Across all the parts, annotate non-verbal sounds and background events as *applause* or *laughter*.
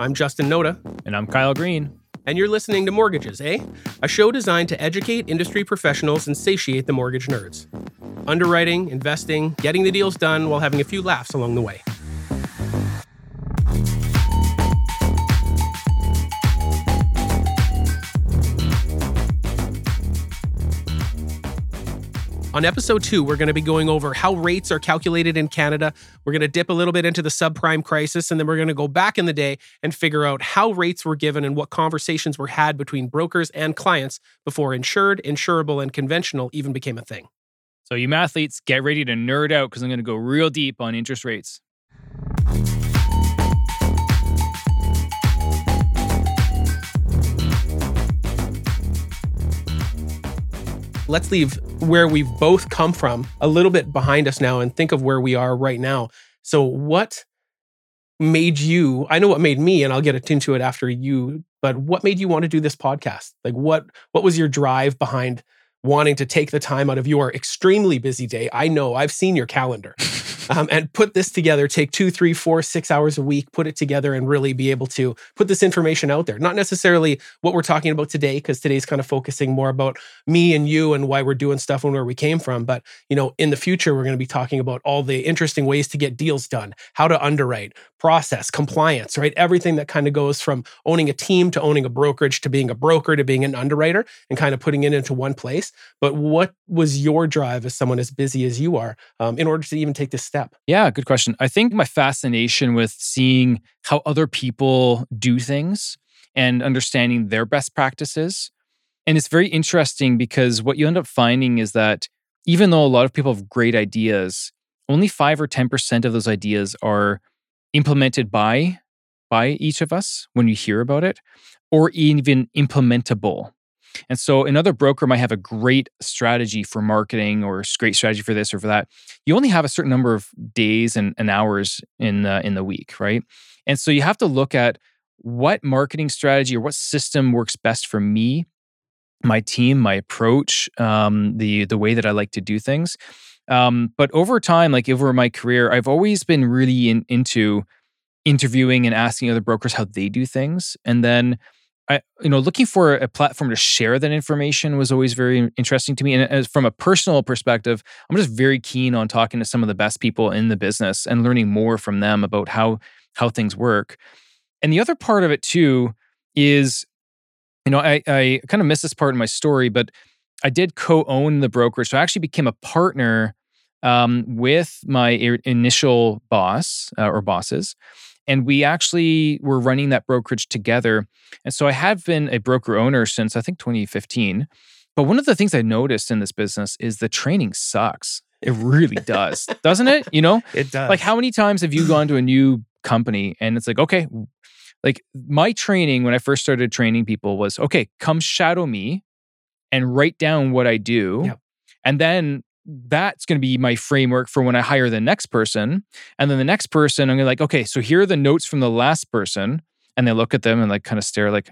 I'm Justin Noda. And I'm Kyle Green. And you're listening to Mortgages, eh? A show designed to educate industry professionals and satiate the mortgage nerds. Underwriting, investing, getting the deals done while having a few laughs along the way. On episode two, we're going to be going over how rates are calculated in Canada. We're going to dip a little bit into the subprime crisis, and then we're going to go back in the day and figure out how rates were given and what conversations were had between brokers and clients before insured, insurable, and conventional even became a thing. So, you mathletes, get ready to nerd out because I'm going to go real deep on interest rates. Let's leave where we've both come from a little bit behind us now and think of where we are right now. So, what made you? I know what made me, and I'll get into it after you. But what made you want to do this podcast? Like, what what was your drive behind wanting to take the time out of your extremely busy day? I know I've seen your calendar. *laughs* um, and put this together, take two, three, four, six hours a week, put it together, and really be able to put this information out there. Not necessarily what we're talking about today, because today's kind of focusing more about me and you and why we're doing stuff and where we came from. But you know, in the future, we're going to be talking about all the interesting ways to get deals done, how to underwrite, process, compliance, right? Everything that kind of goes from owning a team to owning a brokerage to being a broker to being an underwriter and kind of putting it into one place. But what was your drive as someone as busy as you are um, in order to even take this step? Yeah, good question. I think my fascination with seeing how other people do things and understanding their best practices. And it's very interesting because what you end up finding is that even though a lot of people have great ideas, only 5 or 10% of those ideas are implemented by by each of us when you hear about it or even implementable and so another broker might have a great strategy for marketing or great strategy for this or for that. You only have a certain number of days and, and hours in the, in the week, right? And so you have to look at what marketing strategy or what system works best for me, my team, my approach, um, the the way that I like to do things. Um, but over time, like over my career, I've always been really in, into interviewing and asking other brokers how they do things, and then I, you know, looking for a platform to share that information was always very interesting to me. And as from a personal perspective, I'm just very keen on talking to some of the best people in the business and learning more from them about how how things work. And the other part of it too is, you know, I, I kind of missed this part in my story, but I did co-own the brokerage, so I actually became a partner um, with my initial boss uh, or bosses and we actually were running that brokerage together. And so I have been a broker owner since I think 2015. But one of the things I noticed in this business is the training sucks. It really does, *laughs* doesn't it? You know, it does. Like, how many times have you gone to a new company and it's like, okay, like my training when I first started training people was, okay, come shadow me and write down what I do. Yep. And then that's going to be my framework for when I hire the next person. And then the next person, I'm going to like, okay, so here are the notes from the last person. And they look at them and like kind of stare like,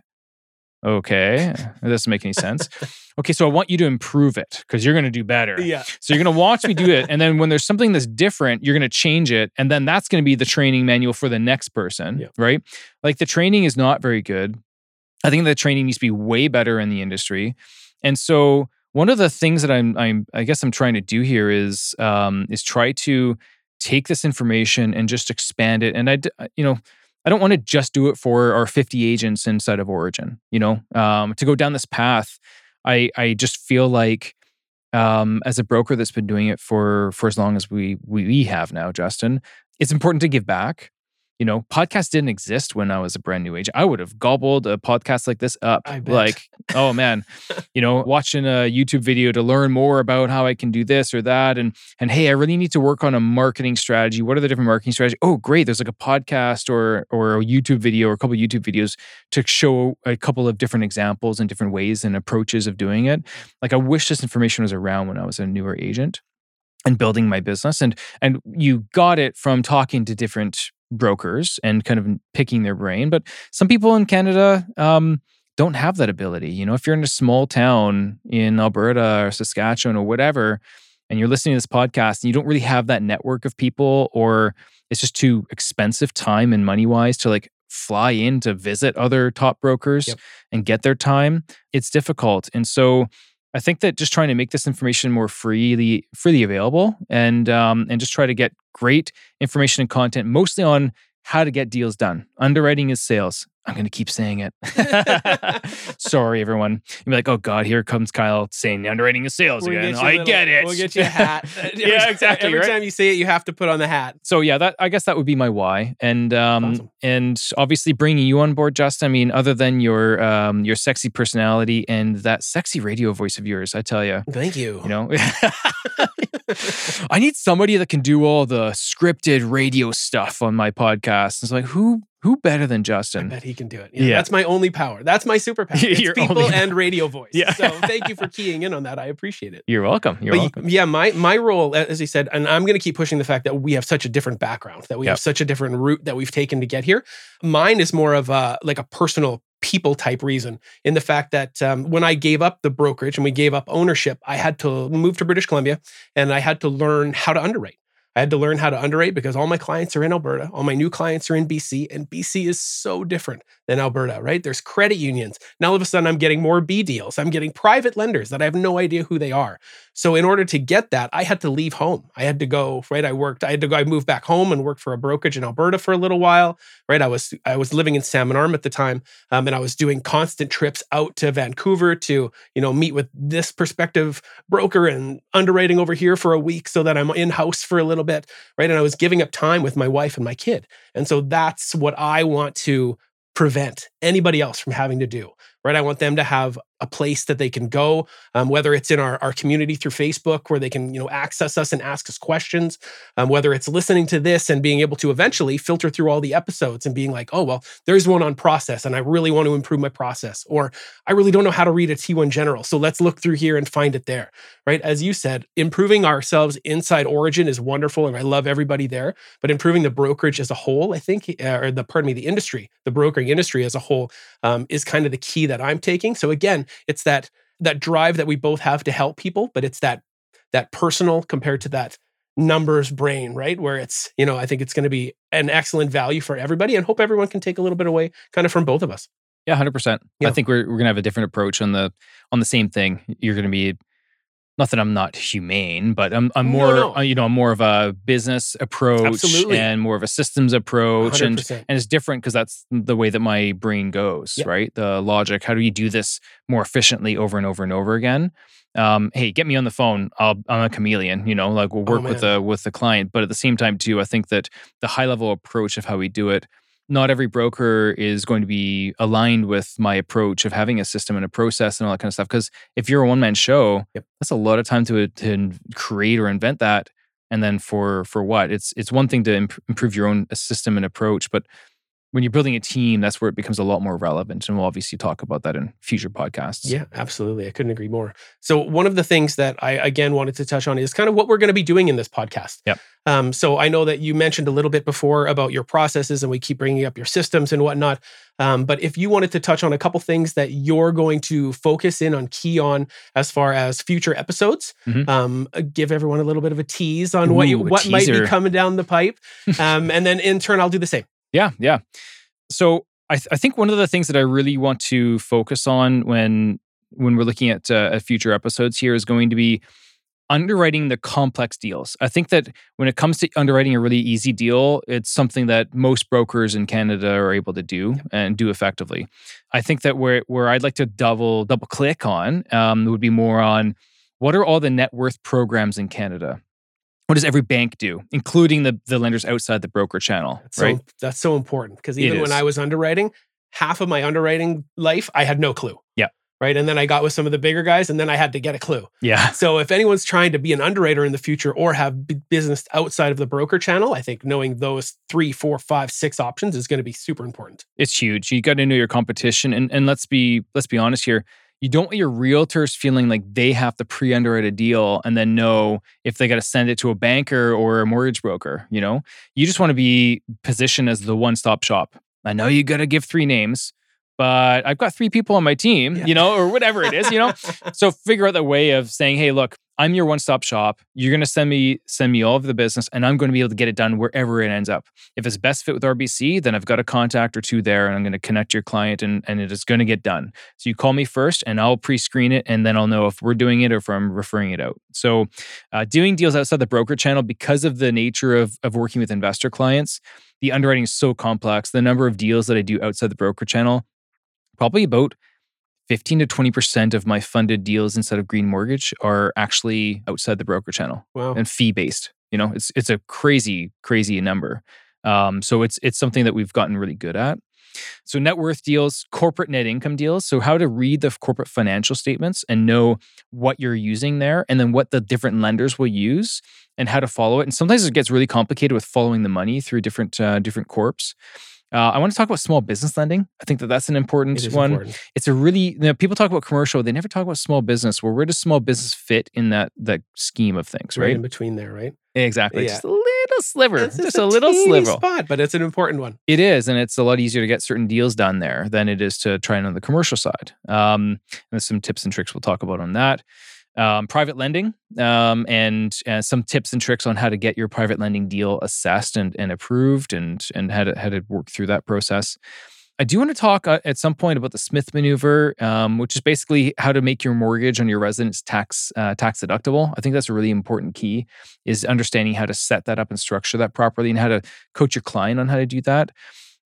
okay, it doesn't make any sense. *laughs* okay, so I want you to improve it because you're going to do better. Yeah. So you're going to watch me do it. And then when there's something that's different, you're going to change it. And then that's going to be the training manual for the next person. Yeah. Right. Like the training is not very good. I think the training needs to be way better in the industry. And so one of the things that I'm, I'm I guess I'm trying to do here is um, is try to take this information and just expand it. And I, you know, I don't want to just do it for our 50 agents inside of Origin. You know, um, to go down this path, I I just feel like um, as a broker that's been doing it for for as long as we we have now, Justin, it's important to give back you know, podcasts didn't exist when I was a brand new agent. I would have gobbled a podcast like this up. Like, oh man, *laughs* you know, watching a YouTube video to learn more about how I can do this or that. And and hey, I really need to work on a marketing strategy. What are the different marketing strategies? Oh, great. There's like a podcast or or a YouTube video or a couple of YouTube videos to show a couple of different examples and different ways and approaches of doing it. Like I wish this information was around when I was a newer agent and building my business and and you got it from talking to different brokers and kind of picking their brain. But some people in Canada um, don't have that ability. You know, if you're in a small town in Alberta or Saskatchewan or whatever, and you're listening to this podcast and you don't really have that network of people, or it's just too expensive time and money wise to like fly in to visit other top brokers Yep. and get their time, it's difficult. And so I think that just trying to make this information more freely freely available and um, and just try to get great information and content, mostly on how to get deals done. Underwriting is sales. I'm going to keep saying it. *laughs* Sorry, everyone. You'll be like, oh God, here comes Kyle saying underwriting is sales We'll again. get you little- get it. We'll get you a hat. *laughs* *laughs* Yeah, exactly, Every right? time you say it, you have to put on the hat. so yeah, that I guess that would be my why, and um, Awesome. and obviously bringing you on board, Justin. I mean, other than your um, your sexy personality and that sexy radio voice of yours, I tell you, Thank you. you know, I need somebody that can do all the scripted radio stuff on my podcast. It's like who who better than I Justin? bet he can do it. Yeah, Yeah. That's my only power. That's my superpower. *laughs* It's people only- and radio voice. Yeah. So thank you for keying in on that. I appreciate it. You're welcome. You're But welcome. yeah, my my role, as he said, and I'm going to keep pushing the fact that we have such a different background, that we Yep. have such a different route that we've taken to get here. Mine is more of a like a personal people type reason in the fact that um, when I gave up the brokerage and we gave up ownership, I had to move to British Columbia and I had to learn how to underwrite. I had to learn how to underwrite because all my clients are in Alberta. All my new clients are in BC, and BC is so different than Alberta, right? There's credit unions. Now all of a sudden I'm getting more B deals. I'm getting private lenders that I have no idea who they are. So in order to get that, I had to leave home. I had to go, right? I worked, I had to go, I moved back home and worked for a brokerage in Alberta for a little while, right? I was I was living in Salmon Arm at the time. Um, and I was doing constant trips out to Vancouver to, you know, meet with this prospective broker and underwriting over here for a week so that I'm in-house for a little bit, right? And I was giving up time with my wife and my kid. And so that's what I want to prevent anybody else from having to do right? I want them to have a place that they can go um, whether it's in our, our community through facebook where they can you know access us and ask us questions um, whether it's listening to this and being able to eventually filter through all the episodes and being like oh well there's one on process and i really want to improve my process or i really don't know how to read a t1 general so let's look through here and find it there right? As you said improving ourselves inside origin is wonderful and i love everybody there but improving the brokerage as a whole i think uh, or the pardon me the industry the brokering industry as a whole um, is kind of the key that i'm taking so again it's that that drive that we both have to help people but it's that that personal compared to that numbers brain right where it's you know i think it's going to be an excellent value for everybody and hope everyone can take a little bit away kind of from both of us Yeah, hundred percent. Yeah. I think we're we're gonna have a different approach on the on the same thing. You're gonna be not that I'm not humane, but I'm I'm more no. uh, you know I'm more of a business approach Absolutely. and more of a systems approach, and 100%. and it's different because that's the way that my brain goes, Yeah. right? The logic. How do you do this more efficiently over and over and over again? Um, hey, get me on the phone. I'll, I'm a chameleon, you know, like we'll Oh, work with the with the client. But at the same time, too, I think that the high level approach of how we do it not every broker is going to be aligned with my approach of having a system and a process and all that kind of stuff. Because if you're a one man show, Yep. that's a lot of time to to create or invent that. And then for for what? It's it's one thing to imp- improve your own system and approach, but when you're building a team, that's where it becomes a lot more relevant. And we'll obviously talk about that in future podcasts. Yeah, absolutely. I couldn't agree more. So, one of the things that I again wanted to touch on is kind of what we're going to be doing in this podcast. Yep. Um, so, I know that you mentioned a little bit before about your processes, and we keep bringing up your systems and whatnot. Um, but if you wanted to touch on a couple things that you're going to focus in on, key on as far as future episodes, Mhm. um, uh, give everyone a little bit of a tease on what you what might be coming down the pipe, *laughs* um, and then in turn, I'll do the same. Yeah, yeah. So I, th- I think one of the things that I really want to focus on when when we're looking at, uh, at future episodes here is going to be underwriting the complex deals. I think that when it comes to underwriting a really easy deal, it's something that most brokers in Canada are able to do and do effectively. I think that where where I'd like to double double click on um, would be more on what are all the net worth programs in Canada. What does every bank do, including the the lenders outside the broker channel? That's right. so that's so important because even when I was underwriting, half of my underwriting life, I had no clue. Yeah. Right. And then I got with some of the bigger guys, and then I had to get a clue. yeah. *laughs* So if anyone's trying to be an underwriter in the future or have b- business outside of the broker channel, I think knowing those three, four, five, six options is going to be super important. it's huge. You got to know your competition, and and let's be let's be honest here. You don't want your realtors feeling like they have to pre-underwrite a deal and then know if they got to send it to a banker or a mortgage broker. You know, you just want to be positioned as the one-stop shop. I know you got to give three names, but I've got three people on my team, Yeah. you know, or whatever it is, you know. *laughs* so figure out the way of saying, hey, look, I'm your one-stop shop. You're going to send me send me all of the business, and I'm going to be able to get it done wherever it ends up. If it's best fit with RBC, then I've got a contact or two there, and I'm going to connect your client, and and it is going to get done. So you call me first, and I'll pre-screen it, and then I'll know if we're doing it or if I'm referring it out. So uh, doing deals outside the broker channel because of the nature of of working with investor clients, the underwriting is so complex. The number of deals that I do outside the broker channel, probably about 15 to 20% of my funded deals inside of Green Mortgage are actually outside the broker channel Wow. and fee based. You know, it's it's a crazy, crazy number. Um, so it's it's something that we've gotten really good at. So net worth deals, corporate net income deals. So how to read the corporate financial statements and know what you're using there, and then what the different lenders will use and how to follow it. And sometimes it gets really complicated with following the money through different uh, different corps. Uh, I want to talk about small business lending. I think that that's an important It one important. it's a really you know, people talk about commercial they never talk about small business well where does small business fit in that that scheme of things Right right, in between there, right? exactly Yeah. just a little sliver It's just, a, little teeny sliver spot, but it's an important one. it is and it's a lot easier to get certain deals done there than it is to try it on the commercial side um, and there's some tips and tricks we'll talk about on that um, private lending um, and uh, some tips and tricks on how to get your private lending deal assessed and, and approved and and how to how to work through that process I do want to talk uh, at some point about the Smith maneuver, um, which is basically how to make your mortgage on your residence tax uh, tax deductible. I think that's a really important key is understanding how to set that up and structure that properly, and how to coach your client on how to do that.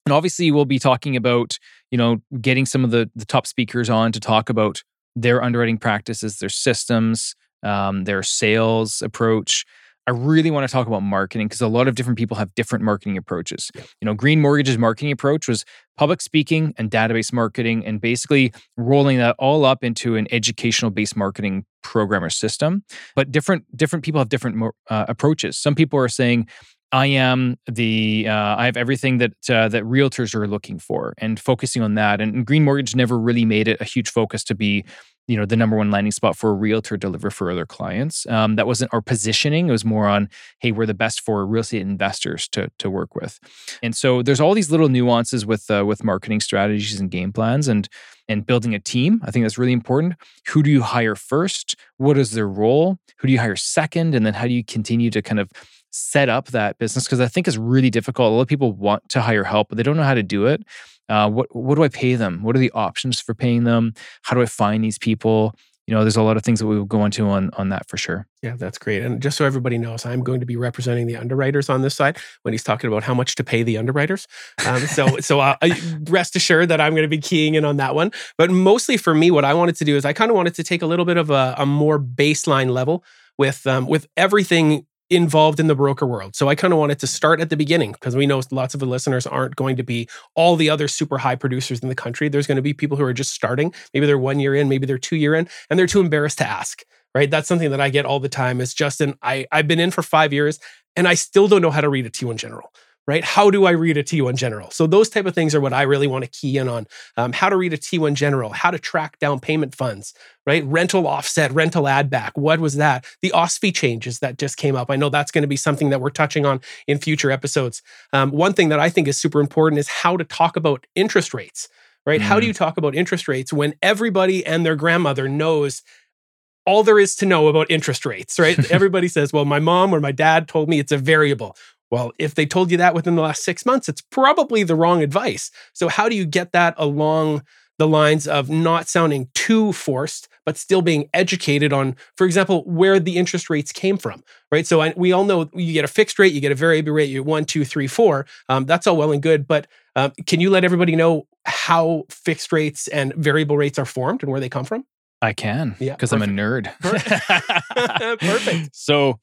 And obviously, we'll be talking about you know getting some of the the top speakers on to talk about their underwriting practices, their systems, um, their sales approach. I really want to talk about marketing because a lot of different people have different marketing approaches. You know, Green Mortgage's marketing approach was public speaking and database marketing and basically rolling that all up into an educational based marketing program or system but different different people have different uh, approaches some people are saying i am the uh, i have everything that uh, that realtors are looking for and focusing on that and green mortgage never really made it a huge focus to be you know the number one landing spot for a realtor to deliver for other clients um, that wasn't our positioning it was more on hey we're the best for real estate investors to to work with and so there's all these little nuances with uh, with marketing strategies and game plans and and building a team. I think that's really important. Who do you hire first? What is their role? Who do you hire second? And then how do you continue to kind of set up that business? Because I think it's really difficult. A lot of people want to hire help, but they don't know how to do it. Uh, what what do I pay them? What are the options for paying them? How do I find these people? You know, there's a lot of things that we will go into on on that for sure. Yeah, that's great. And just so everybody knows, I'm going to be representing the underwriters on this side when he's talking about how much to pay the underwriters. Um, so, *laughs* so uh, rest assured that I'm going to be keying in on that one. But mostly for me, what I wanted to do is I kind of wanted to take a little bit of a, a more baseline level with um, with everything involved in the broker world. So I kind of wanted to start at the beginning because we know lots of the listeners aren't going to be all the other super high producers in the country. There's going to be people who are just starting. Maybe they're one year in, maybe they're two year in, and they're too embarrassed to ask right? That's something that I get all the time is Justin, I, I've been in for five years and I still don't know how to read a T1 general, right? How do I read a T1 general? So those type of things are what I really want to key in on. Um, how to read a T1 general, how to track down payment funds, right? Rental offset, rental add back. What was that? The OSFI changes that just came up. I know that's going to be something that we're touching on in future episodes. Um, one thing that I think is super important is how to talk about interest rates, right? How do you talk about interest rates when everybody and their grandmother knows all there is to know about interest rates, right? *laughs* Everybody says, well, my mom or my dad told me it's a variable. Well, if they told you that within the last six months, it's probably the wrong advice. So, how do you get that along the lines of not sounding too forced, but still being educated on, for example, where the interest rates came from, right? So, I, we all know you get a fixed rate, you get a variable rate, you get one, two, three, four. Um, that's all well and good. But um, can you let everybody know how fixed rates and variable rates are formed and where they come from? I can, Yeah, because I'm a nerd. *laughs* *laughs* Perfect. So,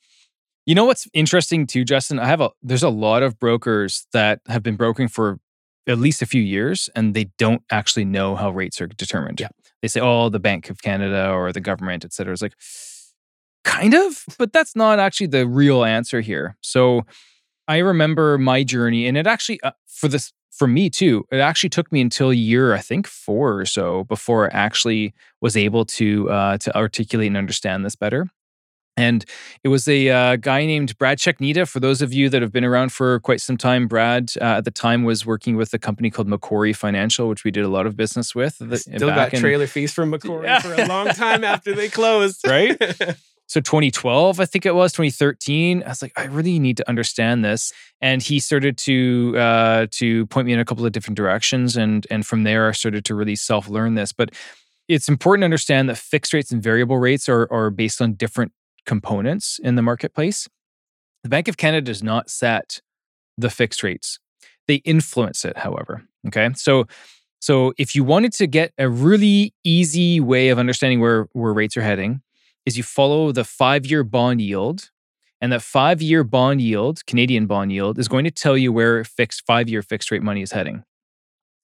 you know what's interesting too, Justin? I have a there's a lot of brokers that have been brokering for at least a few years, and they don't actually know how rates are determined. Yeah. They say, "Oh, the Bank of Canada or the government, et cetera." It's like, kind of, but that's not actually the real answer here. So, I remember my journey, and it actually uh, for this for me too. It actually took me until year I think four or so before I actually was able to uh, to articulate and understand this better. And it was a uh, guy named Brad Czechnieda. For those of you that have been around for quite some time, Brad uh, at the time was working with a company called Macquarie Financial, which we did a lot of business with. The, Still got in- trailer fees from Macquarie Yeah. for a long time after they *laughs* closed. Right? *laughs* so 2012 i think it was 2013 i was like i really need to understand this and he started to uh, to point me in a couple of different directions and and from there i started to really self learn this but it's important to understand that fixed rates and variable rates are, are based on different components in the marketplace the bank of canada does not set the fixed rates they influence it however okay so so if you wanted to get a really easy way of understanding where where rates are heading is you follow the five year bond yield. And that five year bond yield, Canadian bond yield, is going to tell you where fixed five year fixed rate money is heading.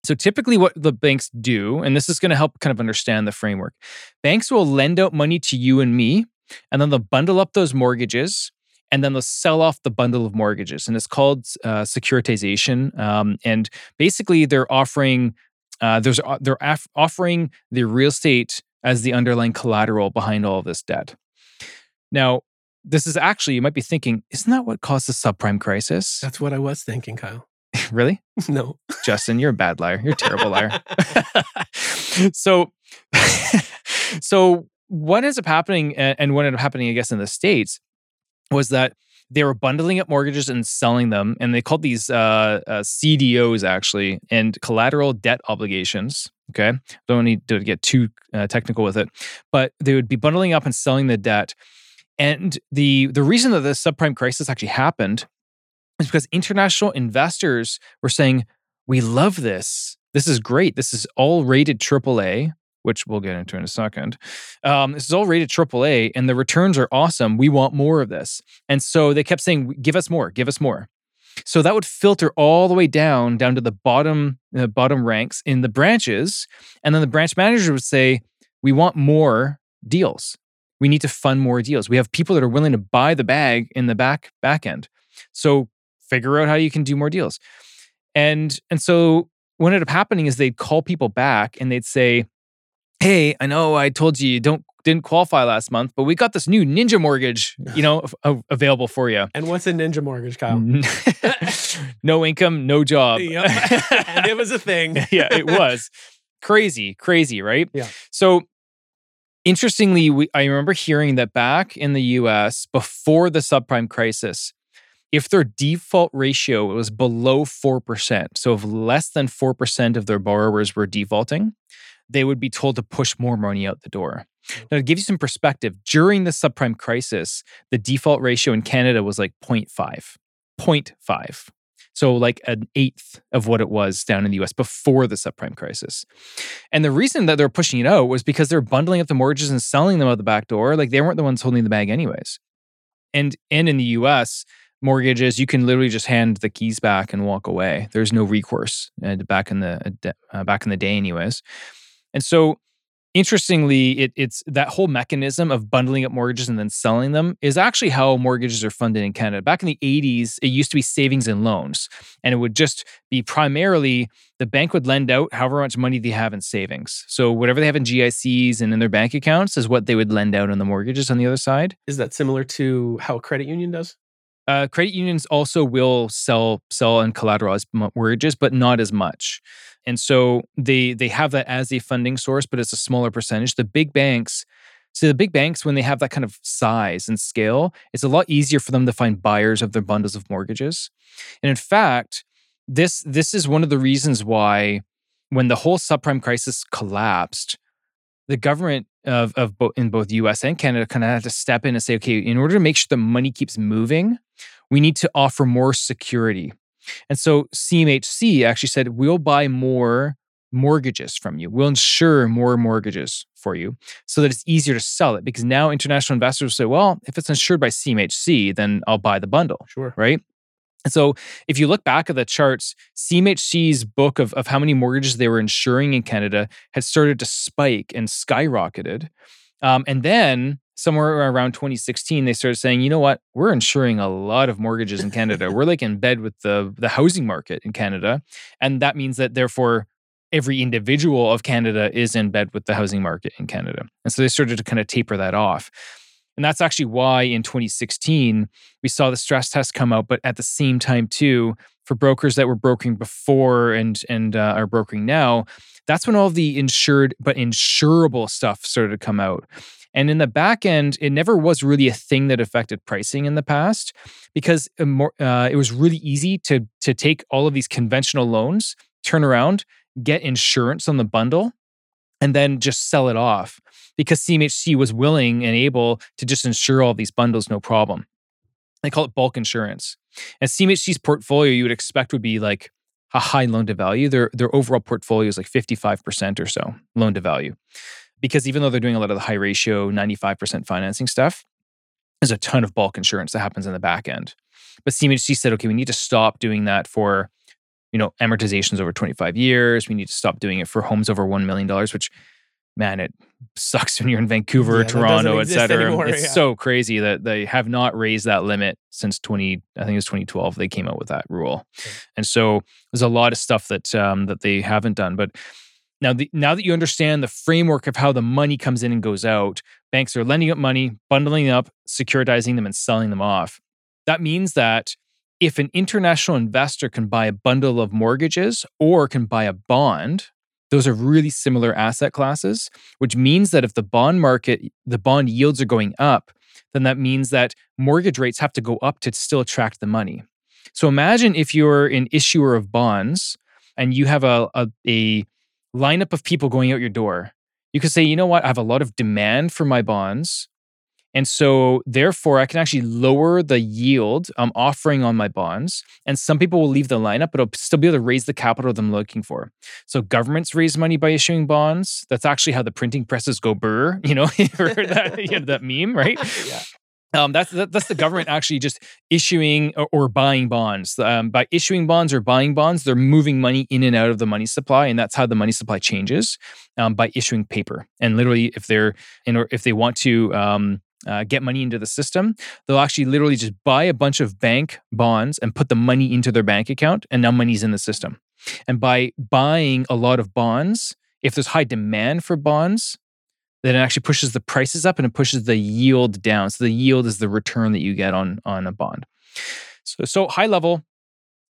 So typically, what the banks do, and this is going to help kind of understand the framework banks will lend out money to you and me, and then they'll bundle up those mortgages. And then they'll sell off the bundle of mortgages, and it's called uh, securitization. Um, and basically, they're offering uh, there's they're af- offering the real estate as the underlying collateral behind all of this debt. Now, this is actually, you might be thinking, isn't that what caused the subprime crisis? That's what I was thinking, Kyle. *laughs* really? *laughs* No. Justin, you're a bad liar. You're a terrible liar. *laughs* so, so what ends up happening, and what ended up happening, I guess, in the States was that they were bundling up mortgages and selling them, and they called these uh, uh, CDOs actually, and collateral debt obligations. Okay, don't need to get too uh, technical with it, but they would be bundling up and selling the debt. And the the reason that the subprime crisis actually happened is because international investors were saying, "We love this. This is great. This is all rated AAA." Which we'll get into in a second. Um, this is all rated AAA, and the returns are awesome. We want more of this, and so they kept saying, "Give us more, give us more." So that would filter all the way down, down to the bottom, uh, bottom ranks in the branches, and then the branch manager would say, "We want more deals. We need to fund more deals. We have people that are willing to buy the bag in the back back end. So figure out how you can do more deals." And and so what ended up happening is they'd call people back and they'd say, "Hey, I know I told you you don't didn't qualify last month, but we got this new Ninja mortgage, you know, av- *sighs* av- available for you." And what's a ninja mortgage, Kyle? *laughs* no income, no job. Yep. and it was a thing. *laughs* yeah, it was crazy, crazy, right? Yeah. So interestingly, we, I remember hearing that back in the US before the subprime crisis, if their default ratio was below 4%, so if less than 4% of their borrowers were defaulting, they would be told to push more money out the door. Now, to give you some perspective, during the subprime crisis, the default ratio in Canada was like 0.5. 0.5. So, like an eighth of what it was down in the US before the subprime crisis. And the reason that they're pushing it out was because they're bundling up the mortgages and selling them out the back door. Like they weren't the ones holding the bag, anyways. And, and in the US, mortgages, you can literally just hand the keys back and walk away. There's no recourse uh, back in the uh, back in the day, anyways. And so, interestingly, it, it's that whole mechanism of bundling up mortgages and then selling them is actually how mortgages are funded in Canada. Back in the 80s, it used to be savings and loans, and it would just be primarily the bank would lend out however much money they have in savings. So whatever they have in GICs and in their bank accounts is what they would lend out on the mortgages on the other side. Is that similar to how a credit union does? Uh, credit unions also will sell sell and collateralize mortgages, but not as much. And so they they have that as a funding source, but it's a smaller percentage. The big banks, so the big banks, when they have that kind of size and scale, it's a lot easier for them to find buyers of their bundles of mortgages. And in fact, this this is one of the reasons why when the whole subprime crisis collapsed, the government of, of bo- in both US and Canada kind of had to step in and say, okay, in order to make sure the money keeps moving, we need to offer more security. And so CMHC actually said, we'll buy more mortgages from you. We'll insure more mortgages for you so that it's easier to sell it. Because now international investors say, well, if it's insured by CMHC, then I'll buy the bundle, Sure. right? So if you look back at the charts, CMHC's book of, of how many mortgages they were insuring in Canada had started to spike and skyrocketed. Um, and then somewhere around 2016, they started saying, you know what, we're insuring a lot of mortgages in Canada. we're like in bed with the, the housing market in Canada. And that means that therefore every individual of Canada is in bed with the housing market in Canada. And so they started to kind of taper that off. And that's actually why in 2016, we saw the stress test come out. But at the same time, too, for brokers that were brokering before and, and uh, are brokering now, that's when all the insured but insurable stuff started to come out. And in the back end, it never was really a thing that affected pricing in the past because uh, it was really easy to, to take all of these conventional loans, turn around, get insurance on the bundle, and then just sell it off because CMHC was willing and able to just insure all these bundles no problem. They call it bulk insurance. And CMHC's portfolio you would expect would be like a high loan to value. Their their overall portfolio is like 55% or so loan to value. Because even though they're doing a lot of the high ratio 95% financing stuff, there's a ton of bulk insurance that happens in the back end. But CMHC said, okay, we need to stop doing that for, you know, amortizations over 25 years. We need to stop doing it for homes over $1 million, which man, it sucks when you're in Vancouver, yeah, Toronto, etc. It's yeah. so crazy that they have not raised that limit since 20. I think it was 2012. They came out with that rule, and so there's a lot of stuff that um, that they haven't done. But now, the, now that you understand the framework of how the money comes in and goes out, banks are lending up money, bundling up, securitizing them, and selling them off. That means that if an international investor can buy a bundle of mortgages or can buy a bond, those are really similar asset classes, which means that if the bond market, the bond yields are going up, then that means that mortgage rates have to go up to still attract the money. So imagine if you're an issuer of bonds and you have a, a, a lineup of people going out your door. You could say, you know what, I have a lot of demand for my bonds. And so, therefore, I can actually lower the yield I'm offering on my bonds. And some people will leave the lineup, but I'll still be able to raise the capital that I'm looking for. So, governments raise money by issuing bonds. That's actually how the printing presses go burr. *laughs* You know, that, *laughs* you know, that meme, right? *laughs* yeah. Um, that's that, that's the government actually just issuing or, or buying bonds. Um, by issuing bonds or buying bonds, they're moving money in and out of the money supply, and that's how the money supply changes um, by issuing paper. And literally, if they're in or if they want to um, uh, get money into the system, they'll actually literally just buy a bunch of bank bonds and put the money into their bank account, and now money's in the system. And by buying a lot of bonds, if there's high demand for bonds, then it actually pushes the prices up and it pushes the yield down. So the yield is the return that you get on on a bond. So so high level,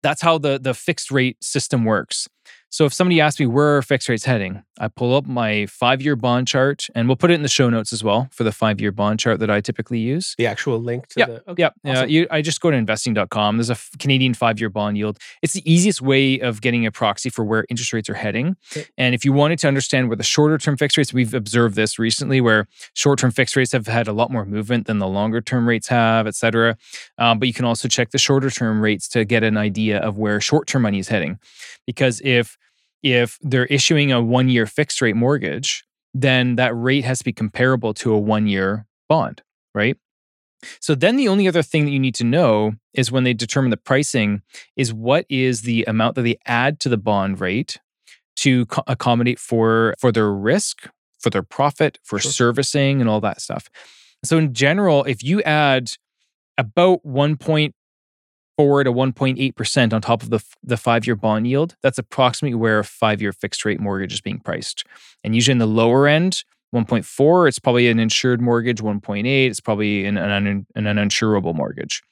that's how the the fixed rate system works. So if somebody asks me where are fixed rates heading, I pull up my five year bond chart and we'll put it in the show notes as well for the five year bond chart that I typically use. The actual link to yeah, the. Okay, yeah. Awesome. you, I just go to investing.com. There's a f- Canadian five year bond yield. It's the easiest way of getting a proxy for where interest rates are heading. Okay. And if you wanted to understand where the shorter term fixed rates, we've observed this recently where short term fixed rates have had a lot more movement than the longer term rates have, et cetera. Um, but you can also check the shorter term rates to get an idea of where short term money is heading. Because if if they're issuing a one year fixed rate mortgage, then that rate has to be comparable to a one year bond, right? So then the only other thing that you need to know is when they determine the pricing is what is the amount that they add to the bond rate to co- accommodate for for their risk, for their profit, for sure. servicing and all that stuff. So in general, if you add about 1. 4 a 1.8% on top of the, the five year bond yield, that's approximately where a five year fixed rate mortgage is being priced. And usually in the lower end, 1.4, it's probably an insured mortgage. 1.8, it's probably an, an, an uninsurable mortgage.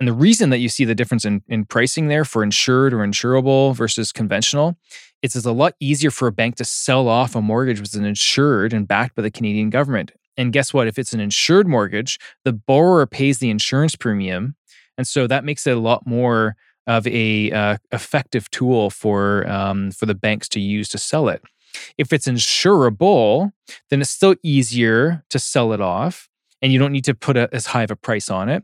And the reason that you see the difference in, in pricing there for insured or insurable versus conventional, it's, it's a lot easier for a bank to sell off a mortgage with an insured and backed by the Canadian government. And guess what? If it's an insured mortgage, the borrower pays the insurance premium and so that makes it a lot more of a uh, effective tool for um, for the banks to use to sell it. If it's insurable, then it's still easier to sell it off, and you don't need to put a, as high of a price on it.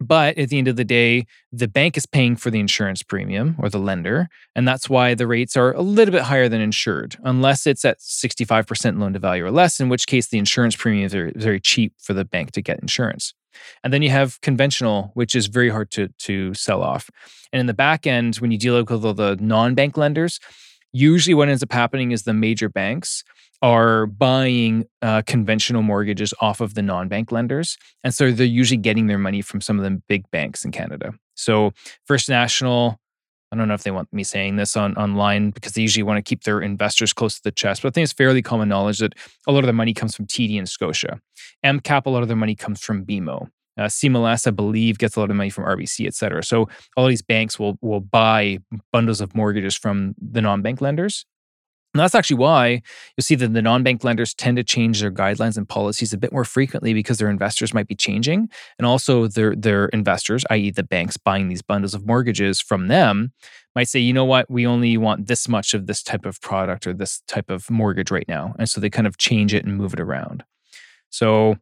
But at the end of the day, the bank is paying for the insurance premium or the lender. And that's why the rates are a little bit higher than insured, unless it's at 65% loan to value or less, in which case the insurance premium is very, very cheap for the bank to get insurance. And then you have conventional, which is very hard to, to sell off. And in the back end, when you deal with all the non bank lenders, usually what ends up happening is the major banks are buying uh, conventional mortgages off of the non bank lenders. And so they're usually getting their money from some of the big banks in Canada. So First National, I don't know if they want me saying this on online because they usually want to keep their investors close to the chest. But I think it's fairly common knowledge that a lot of their money comes from TD and Scotia. MCAP, a lot of their money comes from BMO. Uh, CMLS, I believe, gets a lot of money from RBC, et cetera. So all these banks will will buy bundles of mortgages from the non-bank lenders. And that's actually why you'll see that the non-bank lenders tend to change their guidelines and policies a bit more frequently because their investors might be changing. And also their their investors, i.e. the banks buying these bundles of mortgages from them, might say, you know what, we only want this much of this type of product or this type of mortgage right now. And so they kind of change it and move it around. So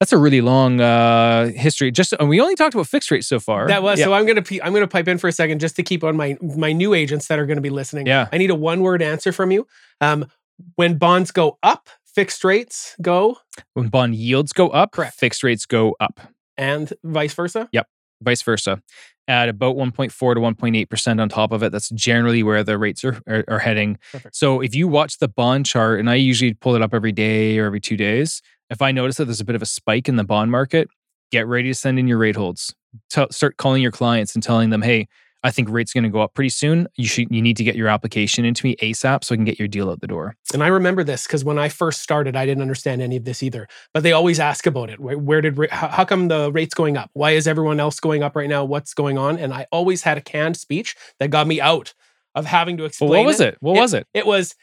that's a really long uh, history. Just and we only talked about fixed rates so far. That was yeah. so. I'm gonna I'm gonna pipe in for a second just to keep on my my new agents that are going to be listening. Yeah, I need a one word answer from you. Um, when bonds go up, fixed rates go. When bond yields go up, correct. Fixed rates go up, and vice versa. Yep, vice versa. At about 1.4 to 1.8 percent on top of it, that's generally where the rates are are, are heading. Perfect. So if you watch the bond chart, and I usually pull it up every day or every two days if I notice that there's a bit of a spike in the bond market, get ready to send in your rate holds. T- start calling your clients and telling them, "Hey, I think rates going to go up pretty soon. You should you need to get your application into me ASAP so I can get your deal out the door." And I remember this because when I first started, I didn't understand any of this either. But they always ask about it. Where, where did how come the rates going up? Why is everyone else going up right now? What's going on? And I always had a canned speech that got me out of having to explain. Well, what was it? it? What it, was it? It was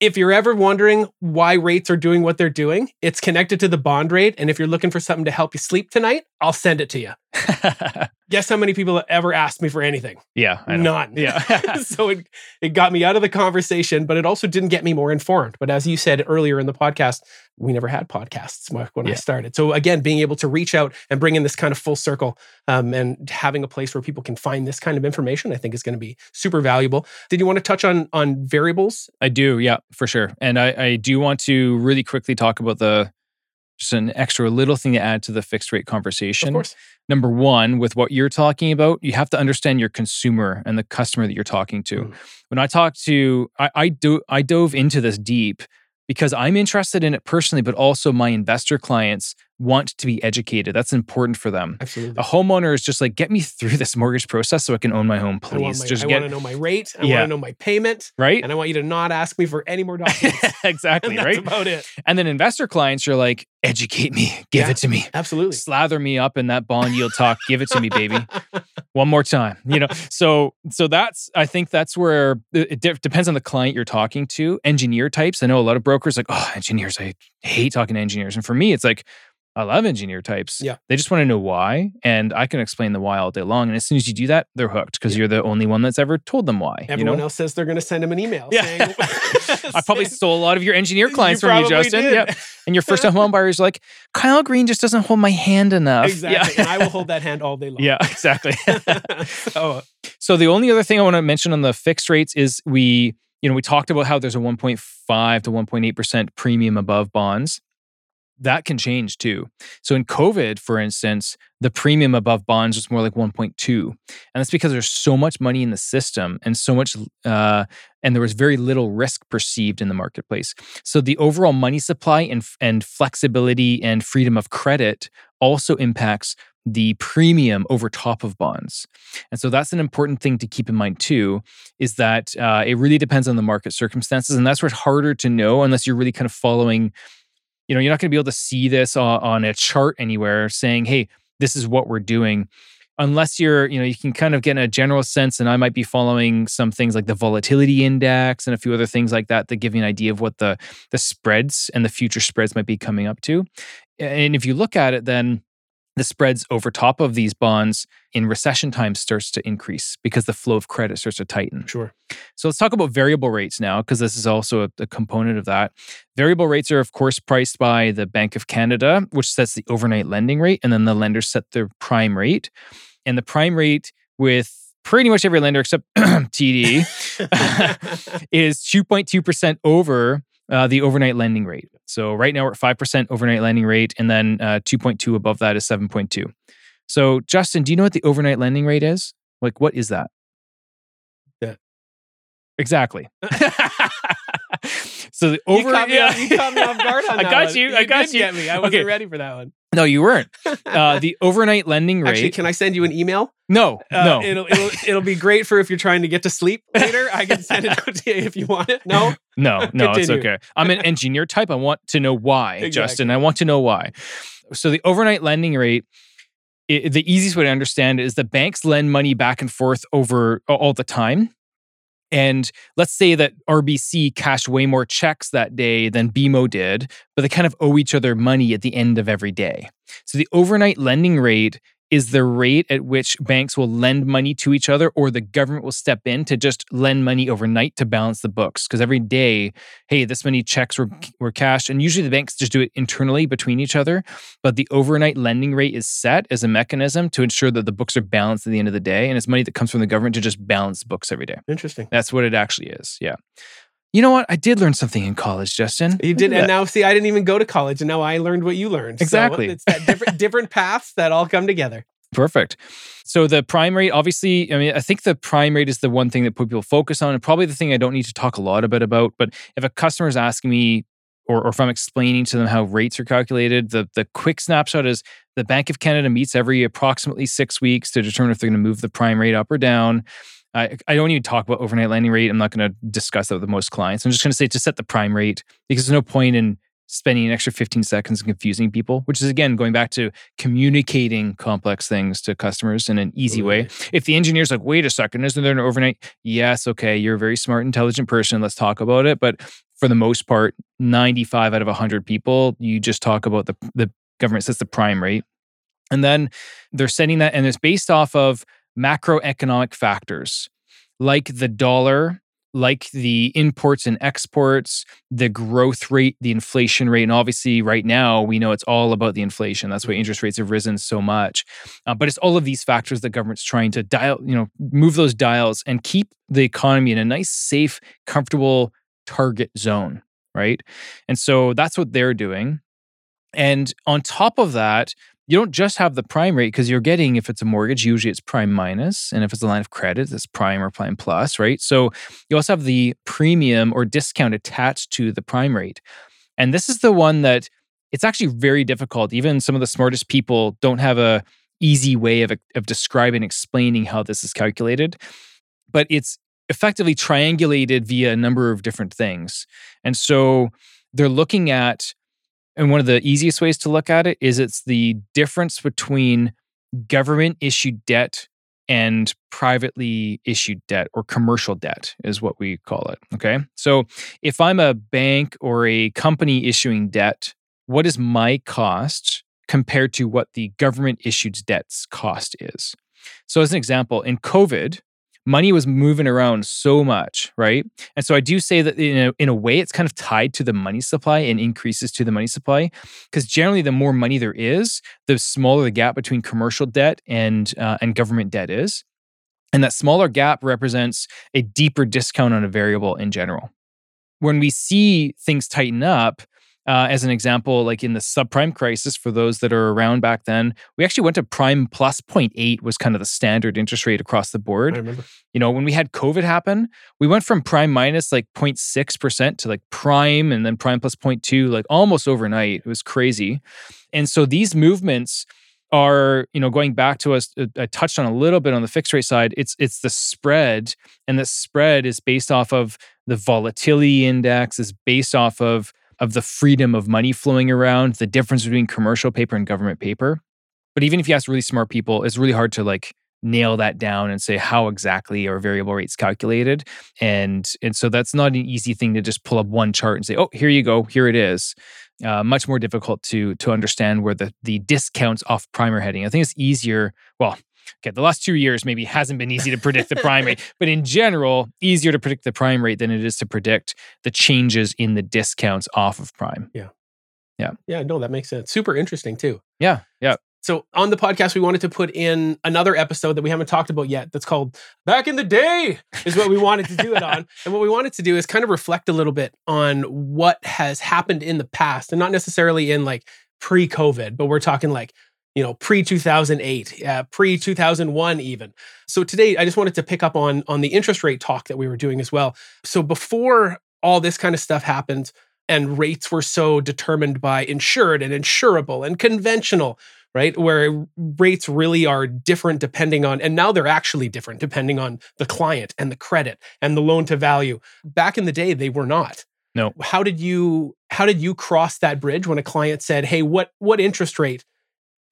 if you're ever wondering why rates are doing what they're doing, it's connected to the bond rate. And if you're looking for something to help you sleep tonight, I'll send it to you. *laughs* Guess how many people have ever asked me for anything? Yeah, none. Yeah. *laughs* so it it got me out of the conversation, but it also didn't get me more informed. But as you said earlier in the podcast, we never had podcasts when yeah. I started. So again, being able to reach out and bring in this kind of full circle um, and having a place where people can find this kind of information, I think is going to be super valuable. Did you want to touch on on variables? I do, yeah, for sure. And I, I do want to really quickly talk about the just an extra little thing to add to the fixed rate conversation. Of course. Number one, with what you're talking about, you have to understand your consumer and the customer that you're talking to. Mm. When I talk to, I, I do, I dove into this deep because I'm interested in it personally, but also my investor clients want to be educated. That's important for them. Absolutely. A homeowner is just like, get me through this mortgage process so I can own my home, please. I want, my, just I get, want to know my rate. I yeah. want to know my payment. Right. And I want you to not ask me for any more *laughs* documents. *laughs* exactly. that's right. about it. And then investor clients are like, educate me, give yeah, it to me. Absolutely. Slather me up in that bond yield talk. give it to me, baby. *laughs* One more time. You know, so so that's I think that's where it de- depends on the client you're talking to. Engineer types. I know a lot of brokers like, oh, engineers. I hate talking to engineers. And for me, it's like, I love engineer types. Yeah. They just want to know why. And I can explain the why all day long. And as soon as you do that, they're hooked because yeah. you're the only one that's ever told them why. Everyone you know? else says they're going to send them an email. Yeah. Saying, *laughs* *laughs* I probably stole a lot of your engineer clients you from you, Justin. Did. Yep. And your first time *laughs* home buyer is like, Kyle Green just doesn't hold my hand enough. Exactly. Yeah. and I will hold that hand all day long. Yeah, exactly. so, oh, so the only other thing I want to mention on the fixed rates is we, you know, we talked about how there's a 1.5 to 1.8% premium above bonds that can change too. So in COVID, for instance, the premium above bonds was more like 1.2. And that's because there's so much money in the system and so much, uh, and there was very little risk perceived in the marketplace. So the overall money supply and, and flexibility and freedom of credit also impacts the premium over top of bonds. And so that's an important thing to keep in mind too, is that uh, it really depends on the market circumstances. And that's where it's harder to know unless you're really kind of following you know, you're not going to be able to see this on, on a chart anywhere saying, hey, this is what we're doing unless you're you know you can kind of get in a general sense and i might be following some things like the volatility index and a few other things like that that give you an idea of what the the spreads and the future spreads might be coming up to. And if you look at it then the spreads over top of these bonds in recession times starts to increase because the flow of credit starts to tighten. Sure. So let's talk about variable rates now, because this is also a, a, component of that. Variable rates are, of course, priced by the Bank of Canada, which sets the overnight lending rate, and then the lenders set their prime rate. And the prime rate with pretty much every lender except *clears throat* TD *laughs* *laughs* is 2.2% over uh, the overnight lending rate. So right now we're at 5% overnight lending rate, and then uh, 2.2 above that is 7.2. So, Justin, do you know what the overnight lending rate is? Like, what is that? Yeah. Exactly. *laughs* *laughs* so the over you caught, me, yeah. you caught me off guard *laughs* on I got one. you. I got you. Get me. I wasn't okay. ready for that one. No, you weren't. Uh, the overnight lending rate. Actually, can I send you an email? no, Uh, no, It'll, it'll it'll be great for if you're trying to get to sleep later. I can send it out to you if you want it. No, no, *laughs* no. It's okay. I'm an engineer type. I want to know why, Exactly. Justin. I want to know why. So the overnight lending rate. i the easiest way to understand it is that banks lend money back and forth over all the time. And let's say that RBC cashed way more checks that day than BMO did, but they kind of owe each other money at the end of every day. So the overnight lending rate is the rate at which banks will lend money to each other or the government will step in to just lend money overnight to balance the books. Because every day hey this many checks were mm-hmm. were cashed and usually the banks just do it internally between each other but the overnight lending rate is set as a mechanism to ensure that the books are balanced at the end of the day and it's money that comes from the government to just balance books every day. Interesting. that's what it actually is yeah you know what i did learn something in college justin You did, and now see, I didn't even go to college, and now I learned what you learned. So Exactly. it's that different *laughs* different paths that all come together. Perfect. So the prime rate, obviously, I mean, I think the prime rate is the one thing that people focus on, and probably the thing I don't need to talk a lot about. About, but if a customer is asking me, or, or if I'm explaining to them how rates are calculated, the the quick snapshot is the Bank of Canada meets every approximately six weeks to determine if they're going to move the prime rate up or down. I, I don't even talk about overnight lending rate. I'm not going to discuss that with most clients. I'm just going to say to set the prime rate because there's no point in spending an extra 15 seconds and confusing people, which is again going back to communicating complex things to customers in an easy way. If the engineer's like, wait a second, isn't there an overnight? Yes, okay, you're a very smart, intelligent person. Let's talk about it. But for the most part, 95 out of 100 people, you just talk about the, the government sets the prime rate. And then they're setting that, and it's based off of macroeconomic factors like the dollar, like the imports and exports, the growth rate, the inflation rate. And obviously, right now, we know it's all about the inflation. That's why interest rates have risen so much. Uh, but it's all of these factors the government's trying to dial, you know, move those dials and keep the economy in a nice, safe, comfortable target zone. Right. And so that's what they're doing. And on top of that, you don't just have the prime rate because you're getting, if it's a mortgage, usually it's prime minus, And if it's a line of credit, it's prime or prime plus, right? So you also have the premium or discount attached to the prime rate. And this is the one that it's actually very difficult. Even some of the smartest people don't have a easy way of, of describing, explaining how this is calculated. But it's effectively triangulated via a number of different things. And so they're looking at and one of the easiest ways to look at it is it's the difference between government issued debt and privately issued debt or commercial debt is what we call it. Okay. So if I'm a bank or a company issuing debt, what is my cost compared to what the government issued debt's cost is? So, as an example, in COVID, money was moving around so much, right? And so I do say that in a, in a way, it's kind of tied to the money supply and increases to the money supply. Because generally, the more money there is, the smaller the gap between commercial debt and, uh, and government debt is. And that smaller gap represents a deeper discount on a variable in general. When we see things tighten up, uh, as an example, like in the subprime crisis, for those that are around back then, we actually went to prime plus 0.8 was kind of the standard interest rate across the board. I remember. You know, when we had COVID happen, we went from prime minus like 0.6% to like prime and then prime plus 0.2, like almost overnight. It was crazy. And so these movements are, you know, going back to us, uh, I touched on a little bit on the fixed rate side. It's it's the spread, and the spread is based off of the volatility index, is based off of of the freedom of money flowing around, the difference between commercial paper and government paper. But even if you ask really smart people, it's really hard to like nail that down and say how exactly are variable rates calculated. And and so that's not an easy thing to just pull up one chart and say, oh, here you go, here it is. Uh, much more difficult to to understand where the the discounts off primer heading. I think it's easier. Well, okay, the last two years maybe hasn't been easy to predict the prime rate, *laughs* but in general, easier to predict the prime rate than it is to predict the changes in the discounts off of prime. Yeah, Yeah. Yeah. no, that makes sense. Super interesting too. Yeah, yeah. So on the podcast, we wanted to put in another episode that we haven't talked about yet. That's called "Back in the Day," is what we wanted to do it on. *laughs* And what we wanted to do is kind of reflect a little bit on what has happened in the past, and not necessarily in like pre-COVID, but we're talking like you know pre 2008, uh, pre 2001 even. So today, I just wanted to pick up on on the interest rate talk that we were doing as well. So before all this kind of stuff happened, and rates were so determined by insured and insurable and conventional right where rates really are different depending on and now they're actually different depending on the client and the credit and the loan to value back in the day they were not no how did you how did you cross that bridge when a client said hey what what interest rate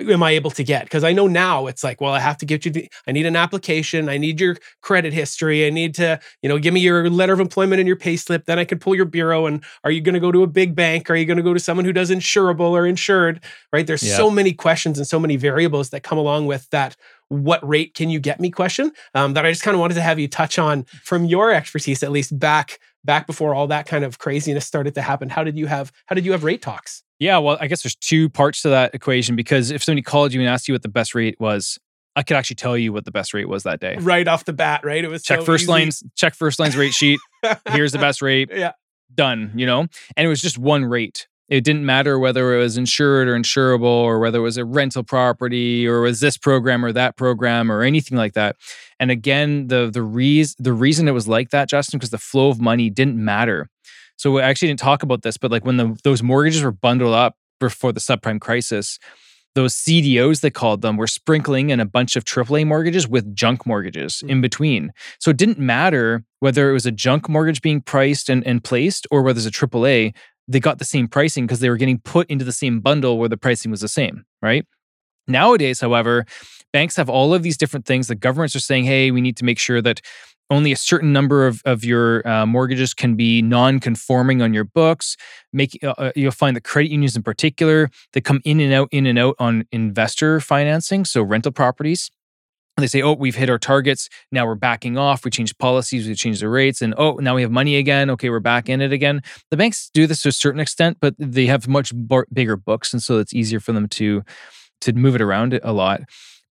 am I able to get? Because I know now it's like, well, I have to get you. The, I need an application. I need your credit history. I need to, you know, give me your letter of employment and your pay slip. Then I can pull your bureau. And are you going to go to a big bank? Are you going to go to someone who does insurable or insured? Right? There's so many questions and so many variables that come along with that. What rate can you get me question um, that I just kind of wanted to have you touch on from your expertise, at least back back before all that kind of craziness started to happen. How did you have how did you have rate talks? Yeah, well, I guess there's two parts to that equation because if somebody called you and asked you what the best rate was, I could actually tell you what the best rate was that day. Right off the bat, right? It was check so first easy. lines, check FirstLine's rate sheet. *laughs* Here's the best rate. Yeah. Done, you know? And it was just one rate. It didn't matter whether it was insured or insurable or whether it was a rental property or was this program or that program or anything like that. And again, the the reason the reason it was like that, Justin, because the flow of money didn't matter. So we actually didn't talk about this, but like when the, those mortgages were bundled up before the subprime crisis, those CDOs they called them were sprinkling in a bunch of AAA mortgages with junk mortgages mm-hmm. in between. So it didn't matter whether it was a junk mortgage being priced and, and placed or whether it's a AAA, they got the same pricing because they were getting put into the same bundle where the pricing was the same, right? Nowadays, however, banks have all of these different things. The governments are saying, hey, we need to make sure that only a certain number of, of your uh, mortgages can be non-conforming on your books. Make uh, uh, you'll find the credit unions in particular that come in and out in and out on investor financing so rental properties. They say oh we've hit our targets. Now we're backing off. We changed policies. We changed the rates. And oh now we have money again. Okay we're back in it again. The banks do this to a certain extent but they have much bigger books and so it's easier for them to to move it around a lot.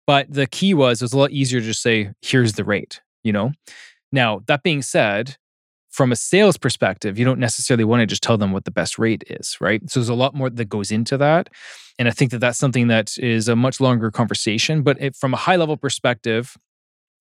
But the key was it was a lot easier to just say here's the rate you know? Now, that being said, from a sales perspective, you don't necessarily want to just tell them what the best rate is, right? So there's a lot more that goes into that. And I think that that's something that is a much longer conversation. But it, from a high level perspective,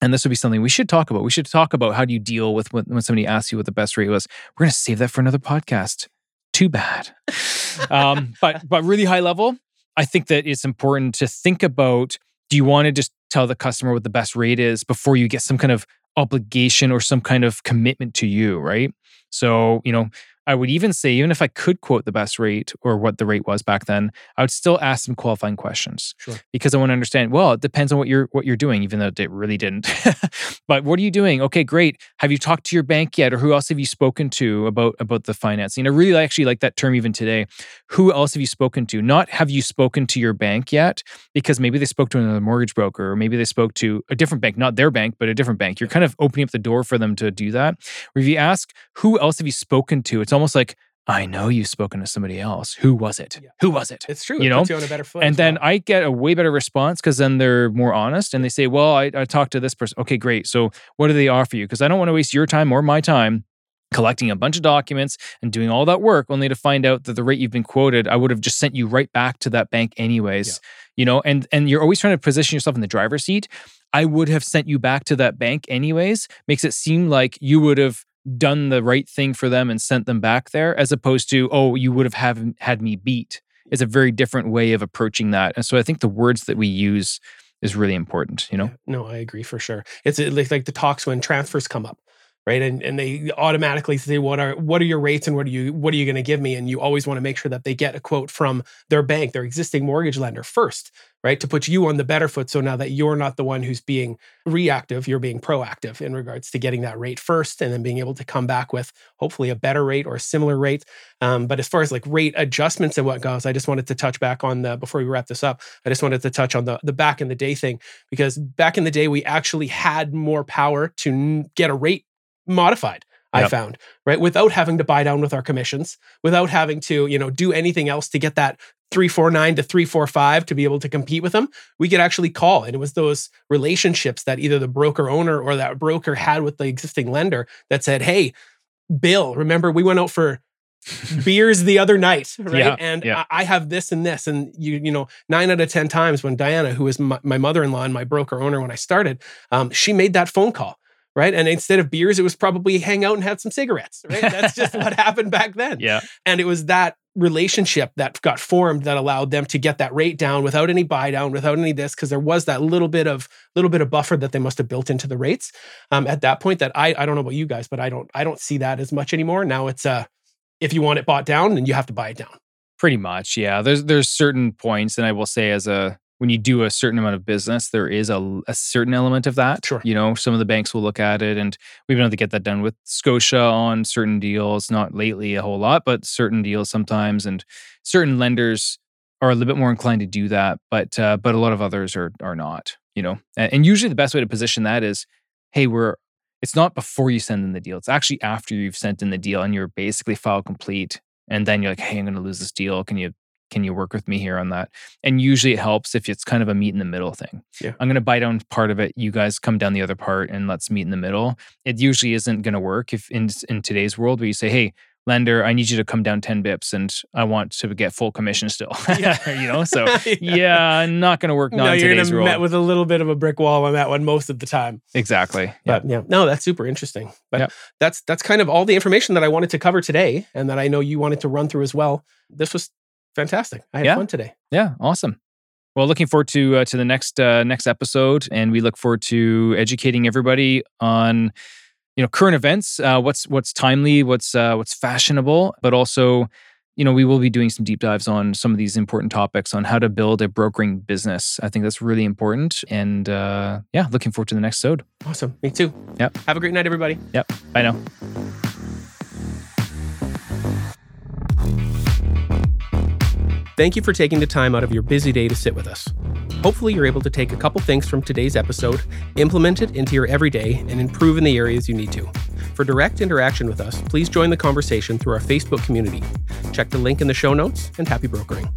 and this would be something we should talk about. We should talk about how do you deal with when, when somebody asks you what the best rate was. We're going to save that for another podcast. Too bad. *laughs* um, but but really high level, I think that it's important to think about do you want to just tell the customer what the best rate is before you get some kind of obligation or some kind of commitment to you, right? So, you know, I would even say, even if I could quote the best rate or what the rate was back then, I would still ask some qualifying questions sure. because I want to understand. Well, it depends on what you're what you're doing, even though it really didn't. *laughs* but what are you doing? Okay, great. Have you talked to your bank yet, or who else have you spoken to about about the financing? I really actually like that term even today. Who else have you spoken to? Not have you spoken to your bank yet, because maybe they spoke to another mortgage broker, or maybe they spoke to a different bank, not their bank, but a different bank. You're kind of opening up the door for them to do that. Or if you ask, who else have you spoken to? It's almost like I know you've spoken to somebody else. Who was it? Yeah. Who was it? It's true. You it know, you on a better foot. And then well. I get a way better response because then they're more honest and they say, "Well, I, I talked to this person. Okay, great. So what do they offer you? Because I don't want to waste your time or my time." collecting a bunch of documents and doing all that work only to find out that the rate you've been quoted i would have just sent you right back to that bank anyways yeah. you know and and you're always trying to position yourself in the driver's seat i would have sent you back to that bank anyways makes it seem like you would have done the right thing for them and sent them back there as opposed to oh you would have have had me beat is a very different way of approaching that. And so i think the words that we use is really important you know? No i agree for sure. It's like, like the talks when transfers come up right? And and they automatically say what are what are your rates and what are you what are you going to give me? And you always want to make sure that they get a quote from their bank their existing mortgage lender first right? To put you on the better foot so now that you're not the one who's being reactive you're being proactive in regards to getting that rate first and then being able to come back with hopefully a better rate or a similar rate. Um, but as far as like rate adjustments and what goes i just wanted to touch back on the before we wrap this up i just wanted to touch on the the back in the day thing because back in the day we actually had more power to get a rate modified yep. i found right without having to buy down with our commissions without having to you know do anything else to get that 349 to 345 to be able to compete with them we could actually call and it was those relationships that either the broker owner or that broker had with the existing lender that said hey bill remember we went out for beers the other night *laughs* right yeah, and yeah. I, have this and this and you you know nine out of ten times when diana who was my, my mother-in-law and my broker owner when i started um, she made that phone call right? And instead of beers, it was probably hang out and have some cigarettes, right? That's just what *laughs* happened back then. Yeah. And it was that relationship that got formed that allowed them to get that rate down without any buy down, without any this, because there was that little bit of little bit of buffer that they must have built into the rates um, at that point. That I I don't know about you guys, but I don't I don't see that as much anymore. Now it's uh if you want it bought down, then you have to buy it down. Pretty much, yeah. There's there's certain points, and I will say as a when you do a certain amount of business, there is a, a certain element of that. Sure. You know, some of the banks will look at it, and we've been able to get that done with Scotia on certain deals. Not lately a whole lot, but certain deals sometimes, and certain lenders are a little bit more inclined to do that. But uh, but a lot of others are are not. You know, and, and usually the best way to position that is, hey, we're. It's not before you send in the deal. It's actually after you've sent in the deal and you're basically file complete, and then you're like, hey, I'm going to lose this deal. Can you can you work with me here on that? And usually it helps if it's kind of a meet in the middle thing. Yeah. I'm going to buy down part of it. You guys come down the other part and let's meet in the middle. It usually isn't going to work if in, in today's world where you say, hey, lender, I need you to come down 10 bips and I want to get full commission still. Yeah. *laughs* you know, so *laughs* yeah, not going to work. Not no, you're gonna met with a little bit of a brick wall on that one most of the time. exactly. Yeah. But yeah, no, that's super interesting. But Yep. that's that's kind of all the information that I wanted to cover today, and that I know you wanted to run through as well. This was fantastic. I had Yeah. fun today. Yeah, awesome. Well, looking forward to uh, to the next uh, next episode, and we look forward to educating everybody on you know current events, uh, what's what's timely, what's uh, what's fashionable, but also you know we will be doing some deep dives on some of these important topics on how to build a brokering business. I think that's really important, and uh, yeah, looking forward to the next episode. Awesome. Me too. Yep. Have a great night, everybody. Yep, bye now. Thank you for taking the time out of your busy day to sit with us. Hopefully, you're able to take a couple things from today's episode, implement it into your everyday, and improve in the areas you need to. For direct interaction with us, please join the conversation through our Facebook community. Check the link in the show notes, and happy brokering.